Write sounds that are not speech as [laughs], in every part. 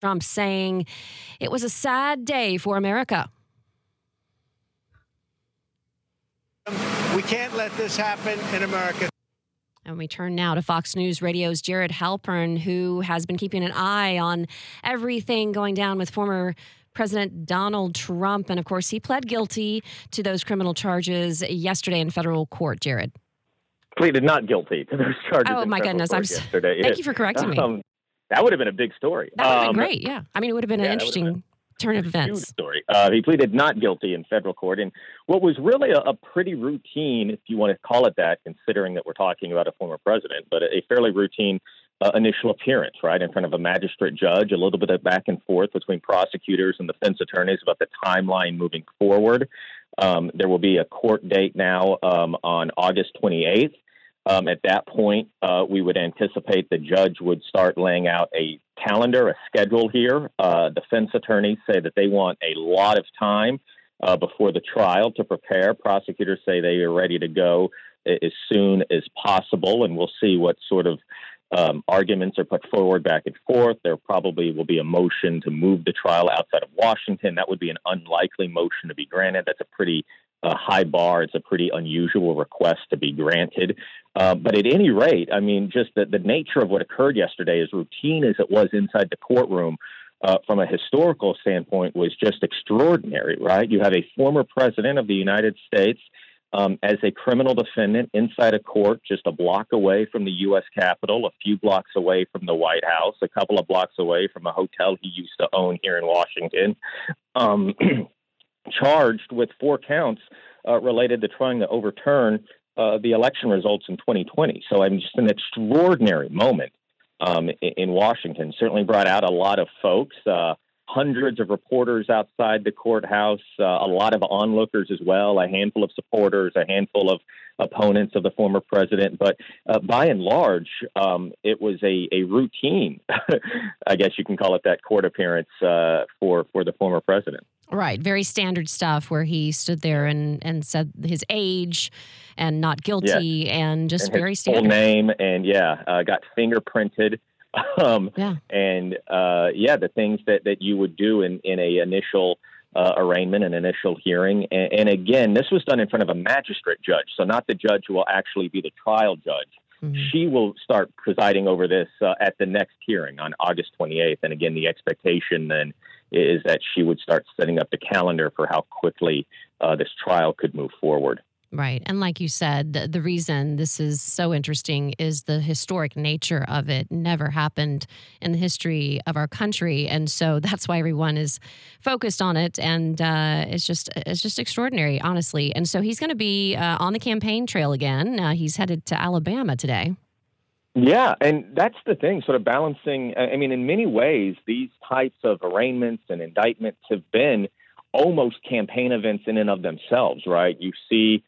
Trump saying it was a sad day for America. We can't let this happen in America. And we turn now to Fox News Radio's Jared Halpern, who has been keeping an eye on everything going down with former President Donald Trump. And of course, he pled guilty to those criminal charges yesterday in federal court. Jared. Pleaded not guilty to those charges. Oh, my goodness. I'm yesterday. Thank you for correcting [laughs] me. Um, that would have been a big story. That would have um, been great. Yeah. I mean, it would have been yeah, an interesting turn of events. Story. Uh, he pleaded not guilty in federal court, and what was really a, a, pretty routine, if you want to call it that, considering that we're talking about a former president, but a, fairly routine uh, initial appearance, right, in front of a magistrate judge. A little bit of back and forth between prosecutors and defense attorneys about the timeline moving forward. Um, there will be a court date now um, on August 28th. Um, at that point, uh, we would anticipate the judge would start laying out a calendar, a schedule here. Uh, defense attorneys say that they want a lot of time uh, before the trial to prepare. Prosecutors say they are ready to go as soon as possible, and we'll see what sort of um, arguments are put forward back and forth. There probably will be a motion to move the trial outside of Washington. That would be an unlikely motion to be granted. That's a pretty uh, high bar. It's a pretty unusual request to be granted. Uh, but at any rate, I mean, just the, the nature of what occurred yesterday, as routine as it was inside the courtroom, uh, from a historical standpoint, was just extraordinary, right? You have a former president of the United States um, as a criminal defendant inside a court just a block away from the U.S. Capitol, a few blocks away from the White House, a couple of blocks away from a hotel he used to own here in Washington. Um, [clears throat] charged with four counts uh, related to trying to overturn uh, the election results in 2020. So I'm just an extraordinary moment um, in, in, Washington. Certainly brought out a lot of folks. Uh, hundreds of reporters outside the courthouse, uh, a lot of onlookers as well, a handful of supporters, a handful of opponents of the former president. But uh, by and large, um, it was a, a routine, [laughs] I guess you can call it that, court appearance uh, for, for the former president. Right, very standard stuff where he stood there and, and said his age and not guilty yes. and just and very standard. Full name and yeah, uh, got fingerprinted. [laughs] Um, yeah. And uh, yeah, the things that, that you would do in, in a initial uh, arraignment, an initial hearing. And, and, again, this was done in front of a magistrate judge, so not the judge who will actually be the trial judge. Mm-hmm. She will start presiding over this uh, at the next hearing on August 28th. And again, the expectation then is that she would start setting up the calendar for how quickly uh, this trial could move forward. Right. And like you said, the reason this is so interesting is the historic nature of it never happened in the history of our country. And so [laughs] that's why everyone is focused on it. And uh, it's just it's just extraordinary, honestly. And so he's going to be uh, on the campaign trail again. Uh, he's headed to Alabama today. Yeah, and that's the thing, sort of balancing. I mean, in many ways, these types of arraignments and indictments have been almost campaign events in and of themselves, right? You see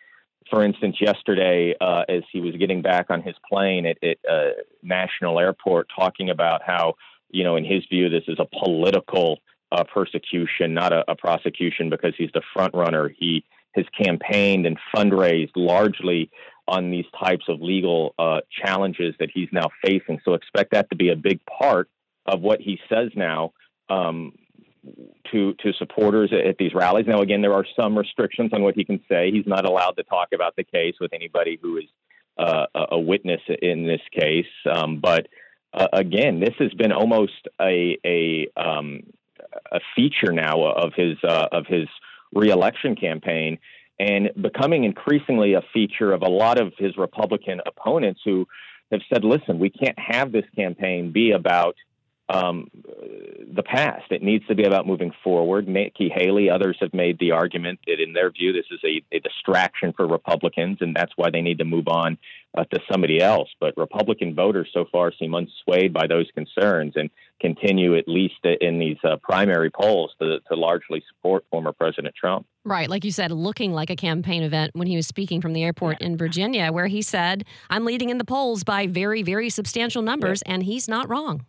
for instance, yesterday, uh, as he was getting back on his plane at, at uh, National Airport, talking about how, you know, in his view, this is a political uh, persecution, not a, a, prosecution, because he's the front runner. He has campaigned and fundraised largely on these types of legal uh, challenges that he's now facing. So expect that to be a big part of what he says now. Um, to to supporters at these rallies. Now, again, there are some restrictions on what he can say. He's not allowed to talk about the case with anybody who is uh, a witness in this case. Um, but uh, again, this has been almost a a um, a feature now of his uh, of his reelection campaign, and becoming increasingly a feature of a lot of his Republican opponents who have said, "Listen, we can't have this campaign be about." Um, the past. It needs to be about moving forward. Nikki Haley, others have made the argument that, in their view, this is a, a distraction for Republicans, and that's why they need to move on uh, to somebody else. But Republican voters so far seem unswayed by those concerns and continue, at least in these uh, primary polls, to, to largely support former President Trump. Right. Like you said, looking like a campaign event when he was speaking from the airport in Virginia, where he said, I'm leading in the polls by very, very substantial numbers, yeah. and he's not wrong.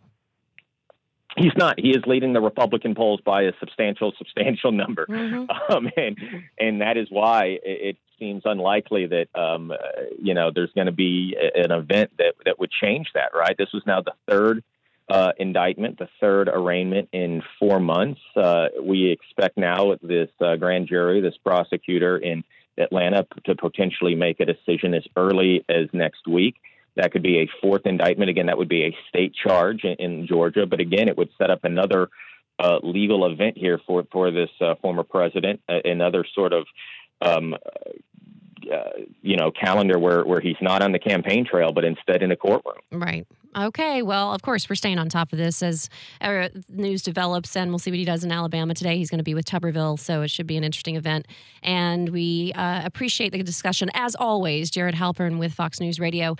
He's not. He is leading the Republican polls by a substantial, substantial number, mm-hmm. [laughs] um, and and that is why it seems unlikely that um, uh, you know there's going to be an event that that would change that. Right. This was now the third uh, indictment, the third arraignment in four months. Uh, we expect now this uh, grand jury, this prosecutor in Atlanta, to potentially make a decision as early as next week. That could be a fourth indictment. Again, that would be a state charge in, in Georgia, but again, it would set up another uh, legal event here for for this uh, former president, another sort of um, uh, you know calendar where where he's not on the campaign trail, but instead in a courtroom. Right. Okay. Well, of course, we're staying on top of this as uh, news develops, and we'll see what he does in Alabama today. He's going to be with Tuberville, so it should be an interesting event. And we uh, appreciate the discussion as always. Jared Halpern with Fox News Radio.